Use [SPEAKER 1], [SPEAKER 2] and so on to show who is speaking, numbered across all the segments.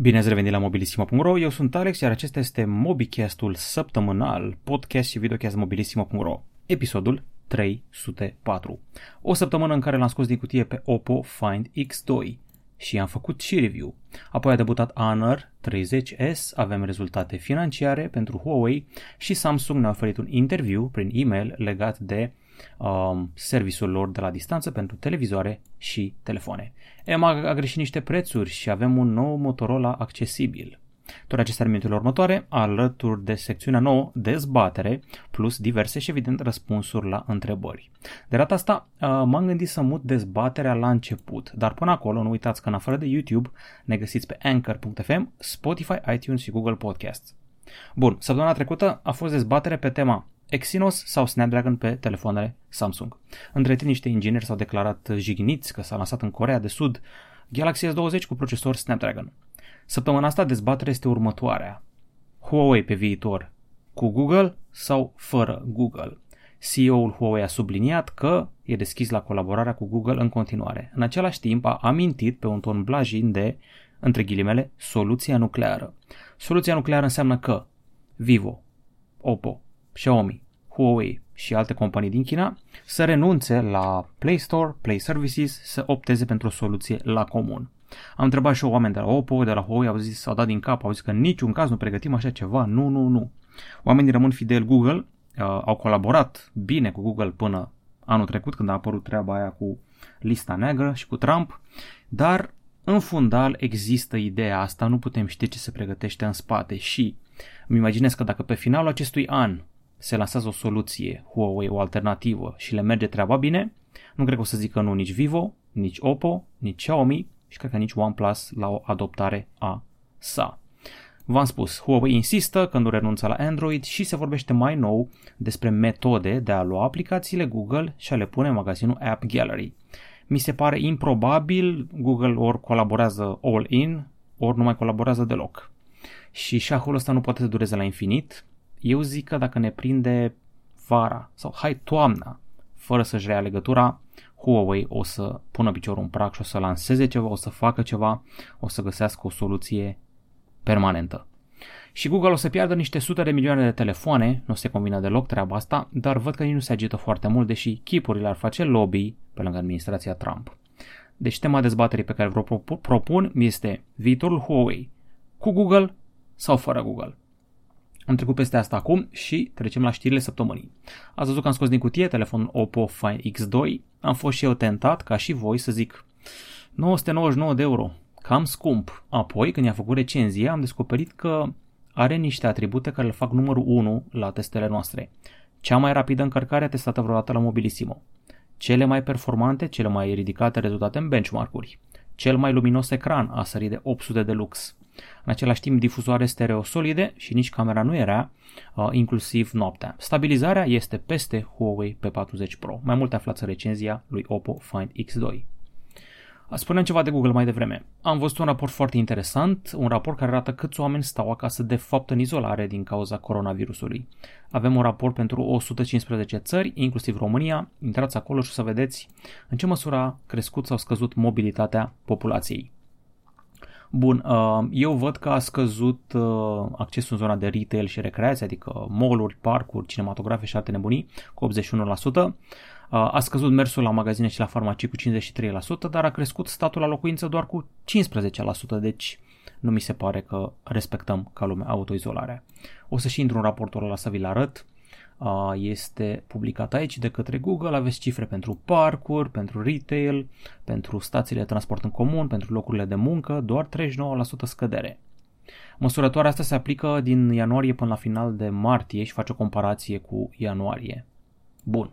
[SPEAKER 1] Bine ați revenit la mobilisimo.ro, eu sunt Alex, iar acesta este MobiCast-ul săptămânal, podcast și videocast mobilisimo.ro, episodul 304. O săptămână în care l-am scos din cutie pe Oppo Find X2 și am făcut și review. Apoi a debutat Honor 30S, avem rezultate financiare pentru Huawei și Samsung ne-a oferit un interviu prin e-mail legat de um, serviciul lor de la distanță pentru televizoare și telefoane. EMA a greșit niște prețuri și avem un nou Motorola accesibil. Toate acestea în minutele următoare, alături de secțiunea nouă, dezbatere, plus diverse și evident răspunsuri la întrebări. De data asta uh, m-am gândit să mut dezbaterea la început, dar până acolo nu uitați că în afară de YouTube ne găsiți pe Anchor.fm, Spotify, iTunes și Google Podcasts. Bun, săptămâna trecută a fost dezbatere pe tema Exynos sau Snapdragon pe telefoanele Samsung. Între timp, niște ingineri s-au declarat jigniți că s-a lansat în Corea de Sud Galaxy S20 cu procesor Snapdragon. Săptămâna asta dezbaterea este următoarea. Huawei pe viitor cu Google sau fără Google? CEO-ul Huawei a subliniat că e deschis la colaborarea cu Google în continuare. În același timp a amintit pe un ton blajin de, între ghilimele, soluția nucleară. Soluția nucleară înseamnă că Vivo, Oppo, Xiaomi, Huawei și alte companii din China să renunțe la Play Store, Play Services, să opteze pentru o soluție la comun. Am întrebat și oameni de la Oppo, de la Huawei, au zis, s-au dat din cap, au zis că în niciun caz nu pregătim așa ceva, nu, nu, nu. Oamenii rămân fidel Google, uh, au colaborat bine cu Google până anul trecut, când a apărut treaba aia cu lista neagră și cu Trump, dar în fundal există ideea asta, nu putem ști ce se pregătește în spate și îmi imaginez că dacă pe finalul acestui an se lansează o soluție Huawei, o alternativă și le merge treaba bine, nu cred că o să zică nu nici Vivo, nici Oppo, nici Xiaomi și cred că nici OnePlus la o adoptare a sa. V-am spus, Huawei insistă că nu renunță la Android și se vorbește mai nou despre metode de a lua aplicațiile Google și a le pune în magazinul App Gallery. Mi se pare improbabil, Google ori colaborează all-in, ori nu mai colaborează deloc. Și șahul ăsta nu poate să dureze la infinit, eu zic că dacă ne prinde vara sau hai toamna, fără să-și rea legătura, Huawei o să pună piciorul în prag și o să lanseze ceva, o să facă ceva, o să găsească o soluție permanentă. Și Google o să piardă niște sute de milioane de telefoane, nu se combină deloc treaba asta, dar văd că nici nu se agită foarte mult, deși chipurile ar face lobby pe lângă administrația Trump. Deci tema dezbaterii pe care vă propun este viitorul Huawei cu Google sau fără Google. Am trecut peste asta acum și trecem la știrile săptămânii. Ați văzut că am scos din cutie telefonul Oppo Find X2. Am fost și eu tentat, ca și voi, să zic 999 de euro, cam scump. Apoi, când i-am făcut recenzie, am descoperit că are niște atribute care îl fac numărul 1 la testele noastre. Cea mai rapidă încărcare testată vreodată la Mobilissimo. Cele mai performante, cele mai ridicate rezultate în benchmark-uri. Cel mai luminos ecran a sărit de 800 de lux în același timp, difuzoare stereo solide și nici camera nu era, uh, inclusiv noaptea. Stabilizarea este peste Huawei P40 Pro. Mai multe aflați în recenzia lui Oppo Find X2. Spuneam ceva de Google mai devreme. Am văzut un raport foarte interesant, un raport care arată câți oameni stau acasă de fapt în izolare din cauza coronavirusului. Avem un raport pentru 115 țări, inclusiv România. Intrați acolo și o să vedeți în ce măsură a crescut sau scăzut mobilitatea populației. Bun, uh, eu văd că a scăzut uh, accesul în zona de retail și recreație, adică mall-uri, parcuri, cinematografe și alte nebunii, cu 81%. Uh, a scăzut mersul la magazine și la farmacii cu 53%, dar a crescut statul la locuință doar cu 15%, deci nu mi se pare că respectăm ca lume autoizolarea. O să și intru în raportul ăla să vi-l arăt este publicat aici de către Google. Aveți cifre pentru parcuri, pentru retail, pentru stațiile de transport în comun, pentru locurile de muncă, doar 39% scădere. Măsurătoarea asta se aplică din ianuarie până la final de martie și face o comparație cu ianuarie. Bun.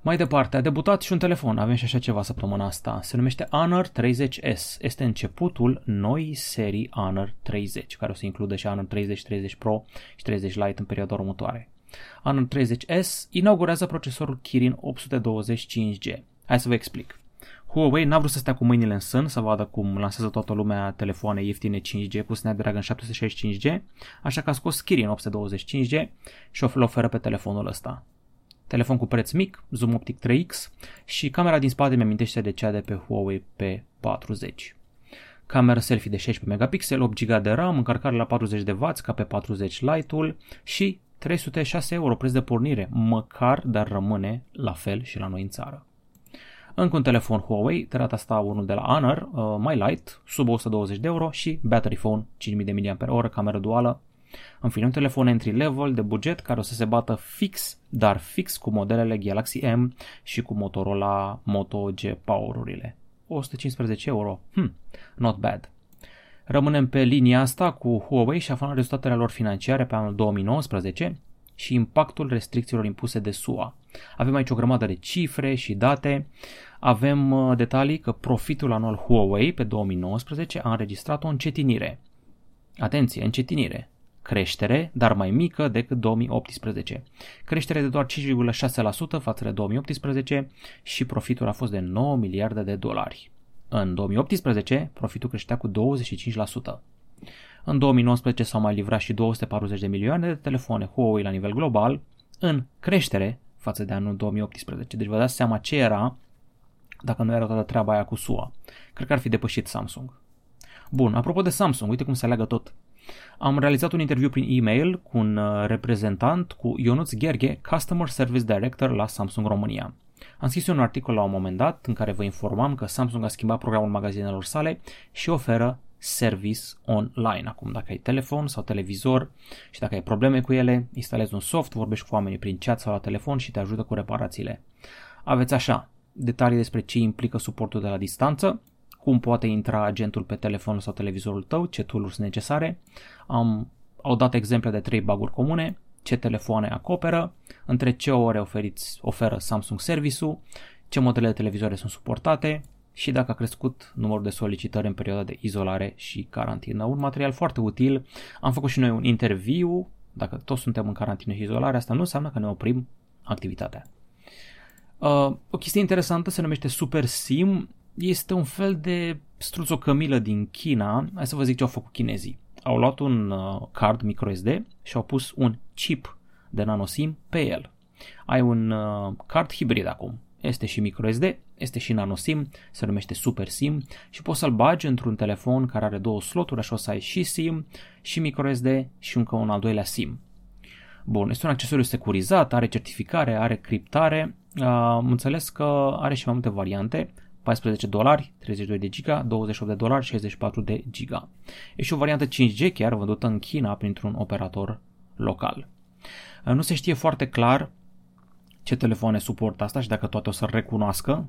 [SPEAKER 1] Mai departe, a debutat și un telefon, avem și așa ceva săptămâna asta. Se numește Honor 30S. Este începutul noi serii Honor 30, care o să includă și Honor 30, 30 Pro și 30 Lite în perioada următoare. Anul 30S inaugurează procesorul Kirin 825 5G. Hai să vă explic. Huawei n-a vrut să stea cu mâinile în sân să vadă cum lansează toată lumea telefoane ieftine 5G cu Snapdragon 765G, așa că a scos Kirin 825G și o oferă pe telefonul ăsta. Telefon cu preț mic, zoom optic 3x și camera din spate mi-amintește de cea de pe Huawei P40. cameră selfie de 16 megapixel, 8 GB de RAM, încărcare la 40 de W ca pe 40 Lite-ul și 306 euro preț de pornire, măcar, dar rămâne la fel și la noi în țară. Încă un telefon Huawei, de data asta unul de la Honor, uh, mai light, sub 120 de euro și battery phone, 5000 de mAh, cameră duală. În fine, un telefon entry level de buget care o să se bată fix, dar fix cu modelele Galaxy M și cu Motorola Moto G Power-urile. 115 euro. Hm, not bad. Rămânem pe linia asta cu Huawei și aflăm rezultatele lor financiare pe anul 2019 și impactul restricțiilor impuse de SUA. Avem aici o grămadă de cifre și date. Avem uh, detalii că profitul anual Huawei pe 2019 a înregistrat o încetinire. Atenție, încetinire. Creștere, dar mai mică decât 2018. Creștere de doar 5,6% față de 2018 și profitul a fost de 9 miliarde de dolari. În 2018, profitul creștea cu 25%. În 2019 s-au mai livrat și 240 de milioane de telefoane Huawei la nivel global, în creștere față de anul 2018. Deci vă dați seama ce era dacă nu era toată treaba aia cu SUA. Cred că ar fi depășit Samsung. Bun, apropo de Samsung, uite cum se leagă tot. Am realizat un interviu prin e-mail cu un uh, reprezentant, cu Ionuț Gherghe, Customer Service Director la Samsung România. Am scris un articol la un moment dat în care vă informam că Samsung a schimbat programul magazinelor sale și oferă service online. Acum, dacă ai telefon sau televizor și dacă ai probleme cu ele, instalezi un soft, vorbești cu oamenii prin chat sau la telefon și te ajută cu reparațiile. Aveți așa, detalii despre ce implică suportul de la distanță, cum poate intra agentul pe telefon sau televizorul tău, ce tool sunt necesare. Am, au dat exemple de trei baguri comune, ce telefoane acoperă, între ce ore oferiți, oferă Samsung Service-ul, ce modele de televizoare sunt suportate și dacă a crescut numărul de solicitări în perioada de izolare și carantină. Un material foarte util. Am făcut și noi un interviu. Dacă toți suntem în carantină și izolare, asta nu înseamnă că ne oprim activitatea. Uh, o chestie interesantă se numește Super SIM. Este un fel de struțocămilă din China. Hai să vă zic ce au făcut chinezii au luat un uh, card microSD și au pus un chip de nano SIM pe el. Ai un uh, card hibrid acum. Este și microSD, este și nano SIM, se numește Super SIM și poți să-l bagi într-un telefon care are două sloturi, așa o să ai și SIM, și microSD și încă un al doilea SIM. Bun, este un accesoriu securizat, are certificare, are criptare, uh, am înțeles că are și mai multe variante, 14 dolari, 32 de giga, 28 de dolari, 64 de giga. E și o variantă 5G chiar vândută în China printr-un operator local. Nu se știe foarte clar ce telefoane suportă asta și dacă toate o să recunoască,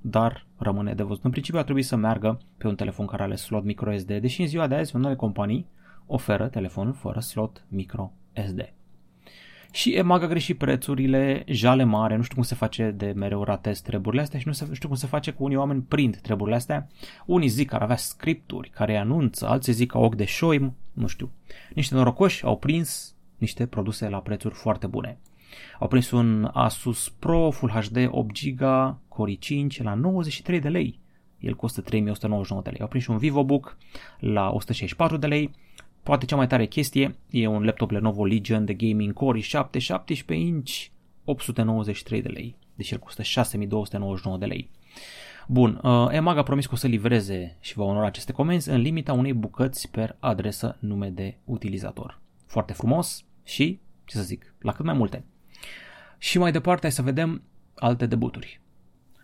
[SPEAKER 1] dar rămâne de văzut. În principiu ar trebui să meargă pe un telefon care are slot micro SD, deși în ziua de azi unele companii oferă telefonul fără slot micro SD. Și EMAG a greșit prețurile, jale mare, nu știu cum se face de mereu ratez treburile astea și nu știu cum se face cu unii oameni prind treburile astea. Unii zic că ar avea scripturi care îi anunță, alții zic că ochi de șoim, nu știu. Niște norocoși au prins niște produse la prețuri foarte bune. Au prins un Asus Pro Full HD 8 GB Core i5 la 93 de lei. El costă 3199 de lei. Au prins un VivoBook la 164 de lei Poate cea mai tare chestie e un laptop Lenovo Legion de gaming Core i7 17 inch 893 de lei, deși el costă 6299 de lei. Bun, uh, EMAG a promis că o să livreze și va onora aceste comenzi în limita unei bucăți per adresă nume de utilizator. Foarte frumos și, ce să zic, la cât mai multe. Și mai departe hai să vedem alte debuturi.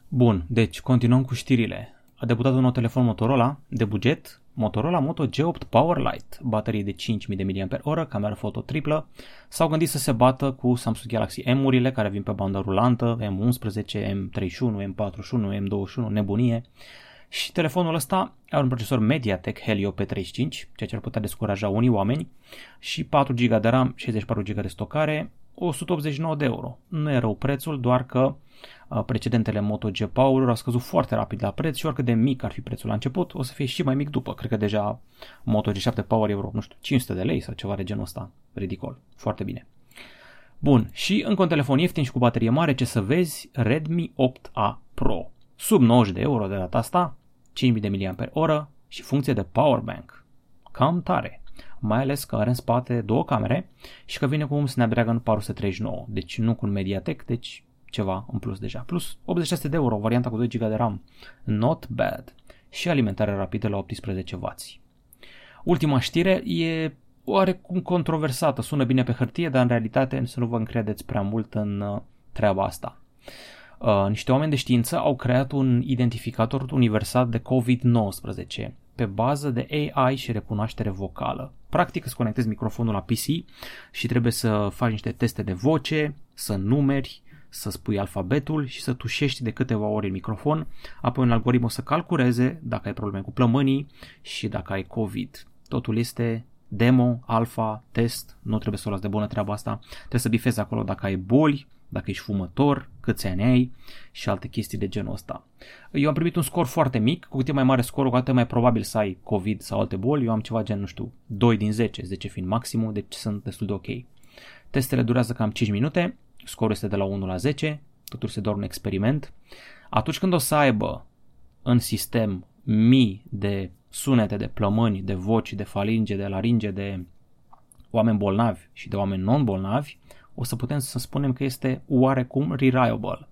[SPEAKER 1] Bun, deci continuăm cu știrile. A debutat un nou telefon Motorola de buget Motorola Moto G8 Powerlite, baterie de 5000 mAh, cameră foto triplă, s-au gândit să se bată cu Samsung Galaxy M-urile care vin pe bandă rulantă, M11, M31, M41, M21, nebunie. Și telefonul ăsta are un procesor MediaTek Helio P35, ceea ce ar putea descuraja unii oameni, și 4 GB de RAM, 64 GB de stocare, 189 de euro. Nu e rău prețul, doar că precedentele Moto G Power au scăzut foarte rapid la preț și oricât de mic ar fi prețul la început, o să fie și mai mic după. Cred că deja Moto G7 Power e vreo, nu știu, 500 de lei sau ceva de genul ăsta. Ridicol. Foarte bine. Bun, și încă un telefon ieftin și cu baterie mare, ce să vezi, Redmi 8A Pro. Sub 90 de euro de data asta, 5000 mAh și funcție de power bank. Cam tare mai ales că are în spate două camere și că vine cu un Snapdragon 439, deci nu cu un Mediatek, deci ceva în plus deja. Plus 86 de euro, varianta cu 2 GB de RAM. Not bad. și alimentare rapidă la 18W. Ultima știre e oarecum controversată, sună bine pe hârtie, dar în realitate să nu vă încredeți prea mult în uh, treaba asta. Uh, niște oameni de știință au creat un identificator universal de COVID-19 pe bază de AI și recunoaștere vocală. Practic îți conectezi microfonul la PC și trebuie să faci niște teste de voce, să numeri, să spui alfabetul și să tușești de câteva ori în microfon, apoi un algoritm o să calculeze dacă ai probleme cu plămânii și dacă ai COVID. Totul este demo, alfa, test, nu trebuie să o las de bună treaba asta, trebuie să bifezi acolo dacă ai boli, dacă ești fumător, câți ani ai și alte chestii de genul ăsta. Eu am primit un scor foarte mic, cu cât e mai mare scorul, cu atât mai probabil să ai COVID sau alte boli. Eu am ceva gen, nu știu, 2 din 10, 10 fiind maximul, deci sunt destul de ok. Testele durează cam 5 minute, scorul este de la 1 la 10, totul este doar un experiment. Atunci când o să aibă în sistem mii de sunete, de plămâni, de voci, de falinge, de laringe, de oameni bolnavi și de oameni non-bolnavi, o să putem să spunem că este oarecum reliable.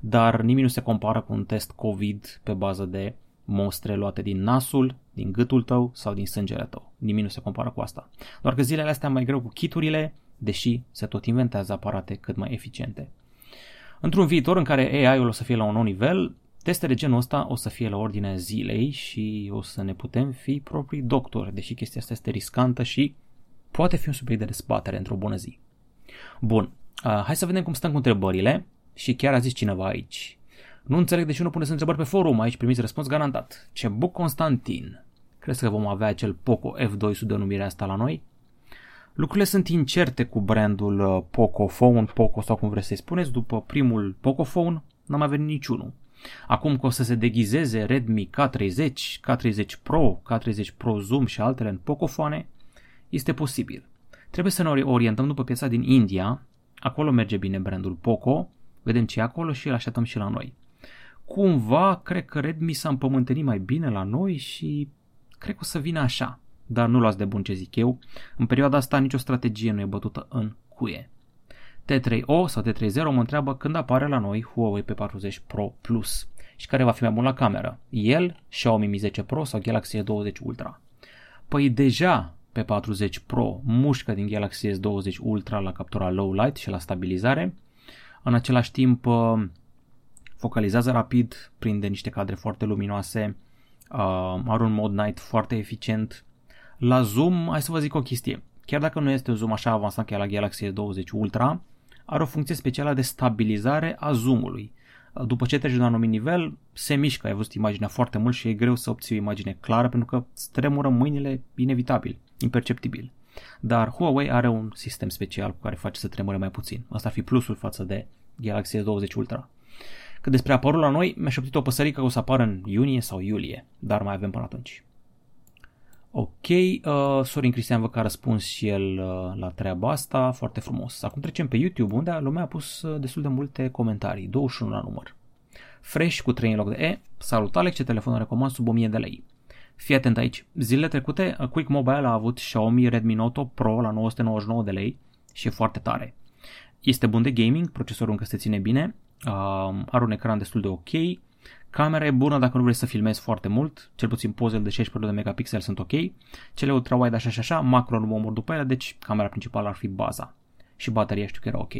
[SPEAKER 1] Dar nimic nu se compară cu un test COVID pe bază de mostre luate din nasul, din gâtul tău sau din sângele tău. Nimic nu se compară cu asta. Doar că zilele astea mai greu cu kiturile, deși se tot inventează aparate cât mai eficiente. Într-un viitor în care AI-ul o să fie la un nou nivel, teste de genul ăsta o să fie la ordinea zilei și o să ne putem fi proprii doctori, deși chestia asta este riscantă și poate fi un subiect de dezbatere într-o bună zi. Bun, uh, hai să vedem cum stăm cu întrebările și chiar a zis cineva aici. Nu înțeleg de ce nu puneți întrebări pe forum, aici primiți răspuns garantat. Ce buc Constantin. Crezi că vom avea acel Poco F2 sub denumirea asta la noi? Lucrurile sunt incerte cu brandul uh, Poco Phone, Poco sau cum vreți să-i spuneți, după primul Poco Phone n-a mai venit niciunul. Acum că o să se deghizeze Redmi K30, K30 Pro, K30 Pro Zoom și altele în Pocofoane, este posibil. Trebuie să ne orientăm după piața din India, acolo merge bine brandul Poco, vedem ce e acolo și îl așteptăm și la noi. Cumva, cred că Redmi s-a împământenit mai bine la noi și cred că o să vină așa. Dar nu luați de bun ce zic eu, în perioada asta nicio strategie nu e bătută în cuie. T3O sau T30 mă întreabă când apare la noi Huawei P40 Pro Plus și care va fi mai bun la cameră, el, Xiaomi Mi 10 Pro sau Galaxy S20 Ultra. Păi deja P40 Pro mușcă din Galaxy S20 Ultra la captura low light și la stabilizare. În același timp uh, focalizează rapid, prinde niște cadre foarte luminoase, uh, are un mod night foarte eficient. La zoom, hai să vă zic o chestie. Chiar dacă nu este un zoom așa avansat ca la Galaxy S20 Ultra, are o funcție specială de stabilizare a zoomului. După ce treci de un anumit nivel, se mișcă, ai văzut imaginea foarte mult și e greu să obții o imagine clară pentru că îți tremură mâinile inevitabil, imperceptibil. Dar Huawei are un sistem special cu care face să tremure mai puțin. Asta ar fi plusul față de Galaxy S20 Ultra. Că despre apărul la noi, mi-a șoptit o păsărică că o să apară în iunie sau iulie, dar mai avem până atunci. Ok, uh, Sorin Cristian vă că a răspuns și el uh, la treaba asta, foarte frumos. Acum trecem pe YouTube, unde lumea a pus uh, destul de multe comentarii, 21 la număr. Fresh cu 3 în loc de E, salut Alex, ce telefon recomand sub 1000 de lei. Fii atent aici, zilele trecute uh, Quick Mobile a avut Xiaomi Redmi Note Pro la 999 de lei și e foarte tare. Este bun de gaming, procesorul încă se ține bine, uh, are un ecran destul de ok, Camera e bună dacă nu vrei să filmezi foarte mult, cel puțin pozele de 16 de megapixel sunt ok, cele ultra-wide așa și așa, macro nu mă omor după ele, deci camera principală ar fi baza. Și bateria știu că era ok.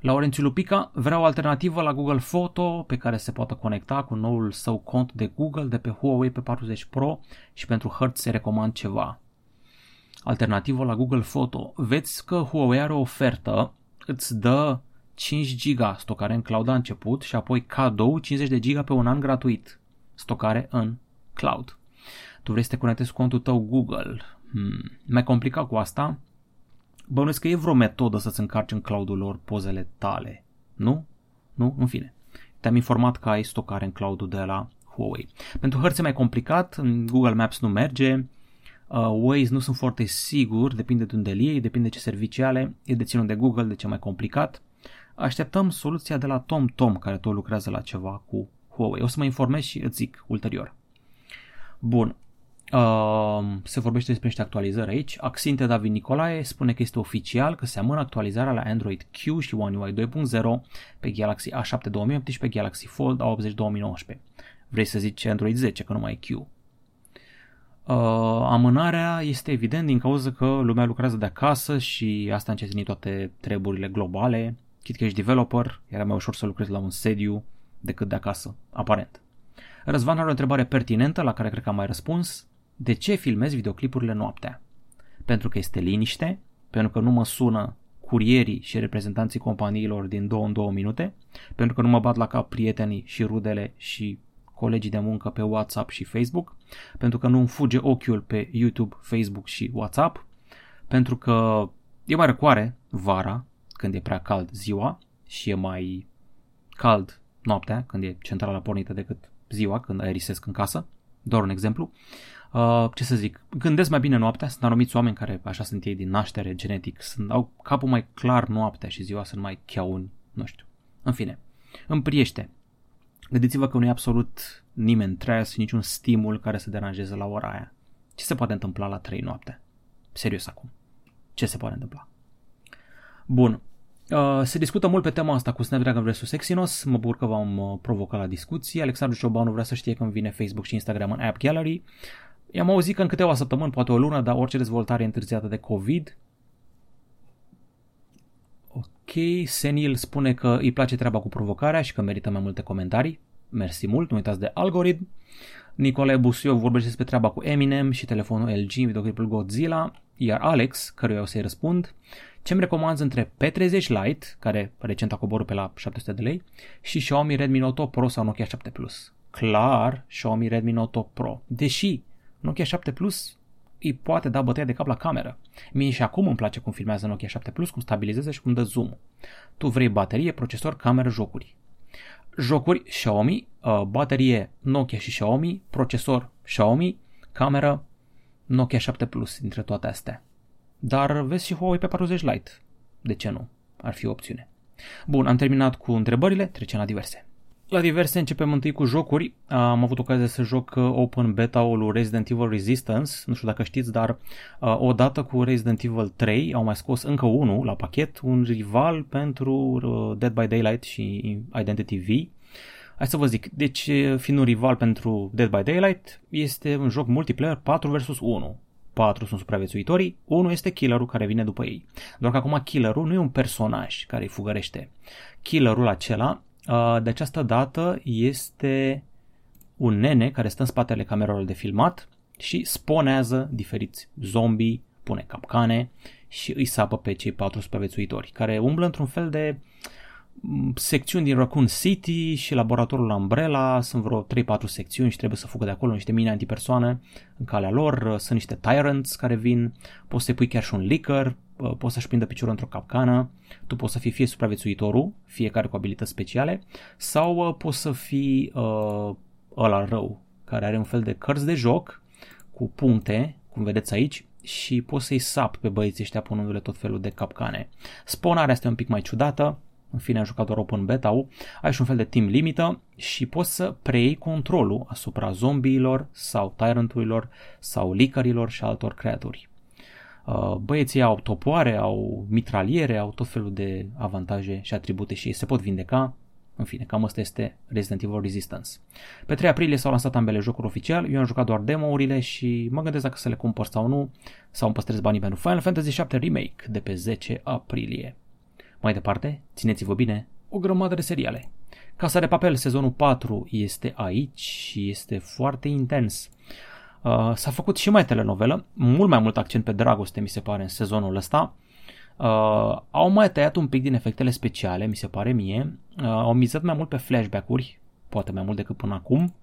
[SPEAKER 1] Laurențiu Lupica vrea o alternativă la Google Photo pe care se poate conecta cu noul său cont de Google de pe Huawei P40 Pro și pentru hărți se recomand ceva. Alternativă la Google Photo. Veți că Huawei are o ofertă, îți dă 5 giga stocare în cloud la început și apoi cadou 50 de giga pe un an gratuit stocare în cloud. Tu vrei să te conectezi cu contul tău Google. Hmm. Mai complicat cu asta, bănuiesc că e vreo metodă să-ți încarci în cloudul lor pozele tale. Nu? Nu? În fine. Te-am informat că ai stocare în cloudul de la Huawei. Pentru hărți mai complicat, în Google Maps nu merge, uh, Waze nu sunt foarte sigur, depinde de unde iei, depinde ce servicii ale, e deținut de Google, de ce mai complicat. Așteptăm soluția de la Tom Tom, care tot lucrează la ceva cu Huawei. O să mă informez și îți zic ulterior. Bun. Uh, se vorbește despre niște actualizări aici. Axinte David Nicolae spune că este oficial că se amână actualizarea la Android Q și One UI 2.0 pe Galaxy A7 2018 pe Galaxy Fold A80 2019. vrei să zici Android 10, că nu mai e Q. Uh, amânarea este evident din cauza că lumea lucrează de acasă și asta încetini toate treburile globale. Chit că ești developer, era mai ușor să lucrezi la un sediu decât de acasă, aparent. Răzvan are o întrebare pertinentă la care cred că am mai răspuns. De ce filmezi videoclipurile noaptea? Pentru că este liniște, pentru că nu mă sună curierii și reprezentanții companiilor din 2 în 2 minute, pentru că nu mă bat la cap prietenii și rudele și colegii de muncă pe WhatsApp și Facebook, pentru că nu îmi fuge ochiul pe YouTube, Facebook și WhatsApp, pentru că e mai răcoare vara, când e prea cald ziua și e mai cald noaptea, când e centrala pornită decât ziua, când aerisesc în casă, doar un exemplu. Uh, ce să zic, gândesc mai bine noaptea, sunt anumiți oameni care așa sunt ei din naștere genetic, sunt, au capul mai clar noaptea și ziua sunt mai cheauni, nu știu. În fine, îmi priește. Gândiți-vă că nu e absolut nimeni stres, niciun stimul care să deranjeze la ora aia. Ce se poate întâmpla la 3 noapte? Serios acum. Ce se poate întâmpla? Bun, Uh, se discută mult pe tema asta cu Snapdragon vs Exynos, mă bucur că v-am uh, provocat la discuție. Alexandru Ciobanu vrea să știe când vine Facebook și Instagram în App Gallery. I-am auzit că în câteva săptămâni, poate o lună, dar orice dezvoltare întârziată de COVID. Ok, Senil spune că îi place treaba cu provocarea și că merită mai multe comentarii. Mersi mult, nu uitați de algoritm. Nicolae Busiov vorbește despre treaba cu Eminem și telefonul LG, videoclipul Godzilla, iar Alex, căruia o să-i răspund, ce-mi recomand între P30 Lite, care recent a coborât pe la 700 de lei, și Xiaomi Redmi Note 8 Pro sau Nokia 7 Plus. Clar, Xiaomi Redmi Note 8 Pro. Deși Nokia 7 Plus îi poate da bătaie de cap la cameră. Mie și acum îmi place cum filmează Nokia 7 Plus, cum stabilizează și cum dă zoom. Tu vrei baterie, procesor, cameră, jocuri. Jocuri Xiaomi, uh, baterie Nokia și Xiaomi, procesor Xiaomi, cameră Nokia 7 Plus dintre toate astea. Dar vezi și Huawei pe 40 Lite. De ce nu? Ar fi o opțiune. Bun, am terminat cu întrebările, trecem la diverse. La diverse începem întâi cu jocuri. Am avut ocazia să joc uh, Open Beta-ul lui Resident Evil Resistance, nu știu dacă știți, dar uh, odată cu Resident Evil 3 au mai scos încă unul la pachet, un rival pentru uh, Dead by Daylight și Identity V. Hai să vă zic, deci fiind un rival pentru Dead by Daylight, este un joc multiplayer 4 vs 1 patru sunt supraviețuitorii, unul este killerul care vine după ei. Doar că acum killerul nu e un personaj care îi fugărește. Killerul acela, de această dată, este un nene care stă în spatele camerelor de filmat și sponează diferiți zombii, pune capcane și îi sapă pe cei patru supraviețuitori, care umblă într-un fel de uh, secțiuni din Raccoon City și laboratorul Umbrella, sunt vreo 3-4 secțiuni și trebuie să fugă de acolo niște mini antipersoane în calea lor, sunt niște tyrants care vin, poți să-i pui chiar și un licker, poți să-și prindă piciorul într-o capcană, tu poți să fii fie supraviețuitorul, fiecare cu abilități speciale, sau uh, poți să fii uh, ăla rău, care are un fel de cărți de joc cu puncte, cum vedeți aici, și poți să-i sap pe băieții ăștia punându-le tot felul de capcane. Sponarea este un pic mai ciudată, în fine am jucat doar open beta ai și un fel de timp limită și poți să preiei controlul asupra zombiilor sau tyranturilor sau licarilor și altor creaturi. Uh, băieții au topoare, au mitraliere, au tot felul de avantaje și atribute și se pot vindeca. În fine, cam asta este Resident Evil Resistance. Pe 3 aprilie s-au lansat ambele jocuri oficial, eu am jucat doar demo-urile și mă gândesc dacă să le cumpăr sau nu, sau îmi păstrez banii pentru Final Fantasy VII Remake de pe 10 aprilie. Mai departe, țineți-vă bine, o grămadă de seriale. Casa de Papel, sezonul 4, este aici și este foarte intens. Uh, s-a făcut și mai telenovelă, mult mai mult accent pe dragoste, mi se pare, în sezonul ăsta. Uh, au mai tăiat un pic din efectele speciale, mi se pare mie. Uh, au mizat mai mult pe flashback-uri, poate mai mult decât până acum.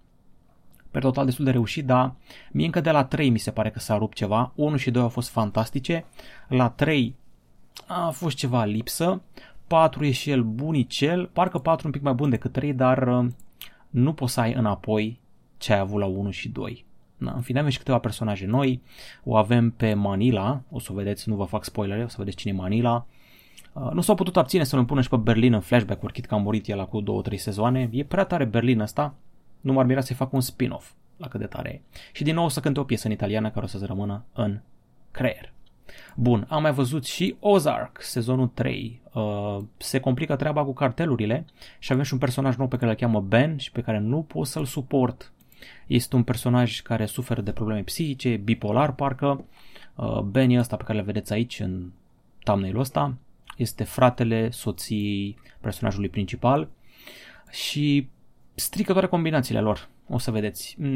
[SPEAKER 1] Pe total destul de reușit, dar mie încă de la 3 mi se pare că s-a rupt ceva. 1 și 2 au fost fantastice. La 3 a fost ceva lipsă. 4 e și el bunicel, parcă 4 un pic mai bun decât 3, dar uh, nu poți să ai înapoi ce ai avut la 1 și 2. Na, în fine, avem și câteva personaje noi. O avem pe Manila, o să o vedeți, nu vă fac spoilere, o să vedeți cine e Manila. Uh, nu s-au putut abține să-l împună și pe Berlin în flashback-uri, chit că a murit el cu 2-3 sezoane. E prea tare Berlin ăsta, nu m-ar mira să-i fac un spin-off la cât de tare e. Și din nou o să cânte o piesă în italiană care o să se rămână în creier. Bun, am mai văzut și Ozark, sezonul 3. uh, se complică treaba cu cartelurile și avem și un personaj nou pe care îl cheamă Ben și pe care nu pot să-l suport. Este un personaj care suferă de probleme psihice, bipolar parcă. Uh, ben e ăsta pe care le vedeți aici în thumbnail ăsta. Este fratele soției personajului principal și strică toate combinațiile lor. O să vedeți. Mm,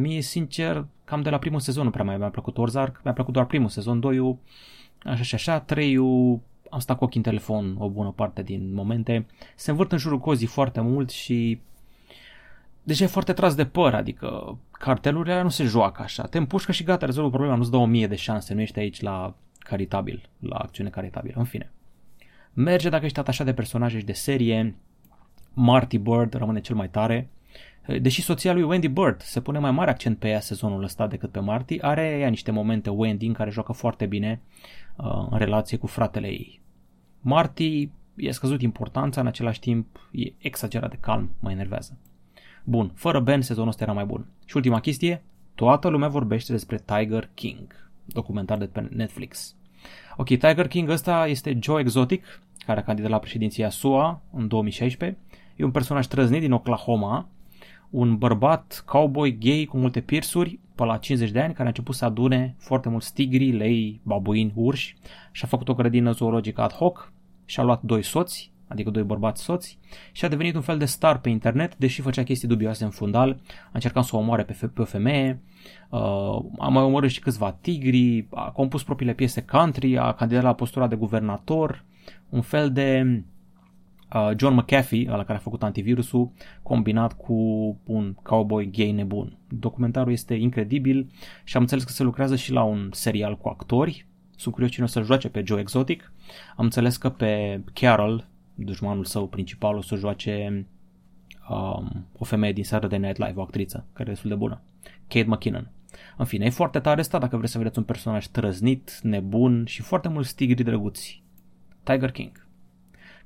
[SPEAKER 1] mie, sincer, cam de la primul sezon nu prea mai mi-a plăcut Ozark. Mi-a plăcut doar primul sezon, 2 așa și așa, 3 am stat cu ochii în telefon o bună parte din momente. Se învârt în jurul cozii foarte mult și deja e foarte tras de păr, adică cartelurile nu se joacă așa. Te împușcă și gata, rezolvă problema, nu-ți dă o mie de șanse, nu ești aici la caritabil, la acțiune caritabilă, în fine. Merge dacă ești atașat de personaje și de serie, Marty Bird rămâne cel mai tare, Deși soția lui Wendy Bird se pune mai mare accent pe ea sezonul ăsta decât pe Marty, are ea niște momente Wendy în care joacă foarte bine uh, în relație cu fratele ei. Marty i-a scăzut importanța, în același timp e exagerat de calm, mă enervează. Bun, fără Ben sezonul ăsta era mai bun. Și ultima chestie, toată lumea vorbește despre Tiger King, documentar de pe Netflix. Ok, Tiger King ăsta este Joe Exotic, care a candidat la președinția SUA în 2016. E un personaj trăznit din Oklahoma, un bărbat cowboy gay cu multe pirsuri, pe la 50 de ani, care a început să adune foarte mulți tigri, lei, babuini, urși. Și a făcut o grădină zoologică ad hoc și a luat doi soți, adică doi bărbați soți, și a devenit un fel de star pe internet, deși făcea chestii dubioase în fundal, a încercat să o omoare pe, pe o femeie, uh, a mai omorât și câțiva tigri, a compus propriile piese country, a candidat la postura de guvernator, un fel de uh, John McAfee, la care a făcut antivirusul, combinat cu un cowboy gay nebun. Documentarul este incredibil și am înțeles că se lucrează și la un serial cu actori. Sunt curios cine o să joace pe Joe Exotic. Am înțeles că pe Carol, dușmanul său principal, o să joace um, o femeie din Saturday Night Live, o actriță, care e destul de bună. Kate McKinnon. În fine, e foarte tare asta dacă vreți să vedeți un personaj trăznit, nebun și foarte mulți tigri drăguți. Tiger King.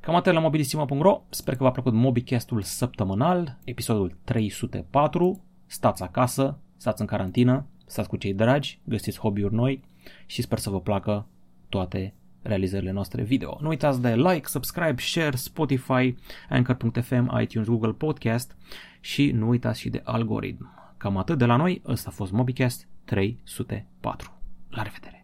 [SPEAKER 1] Cam atât la mobilisima.ro, sper că v-a plăcut MobiCast-ul săptămânal, episodul 304, stați acasă, stați în carantină, stați cu cei dragi, găsiți hobby-uri noi și sper să vă placă toate realizările noastre video. Nu uitați de like, subscribe, share, Spotify, Anchor.fm, iTunes, Google Podcast și nu uitați și de algoritm. Cam atât de la noi, ăsta a fost MobiCast 304. La revedere!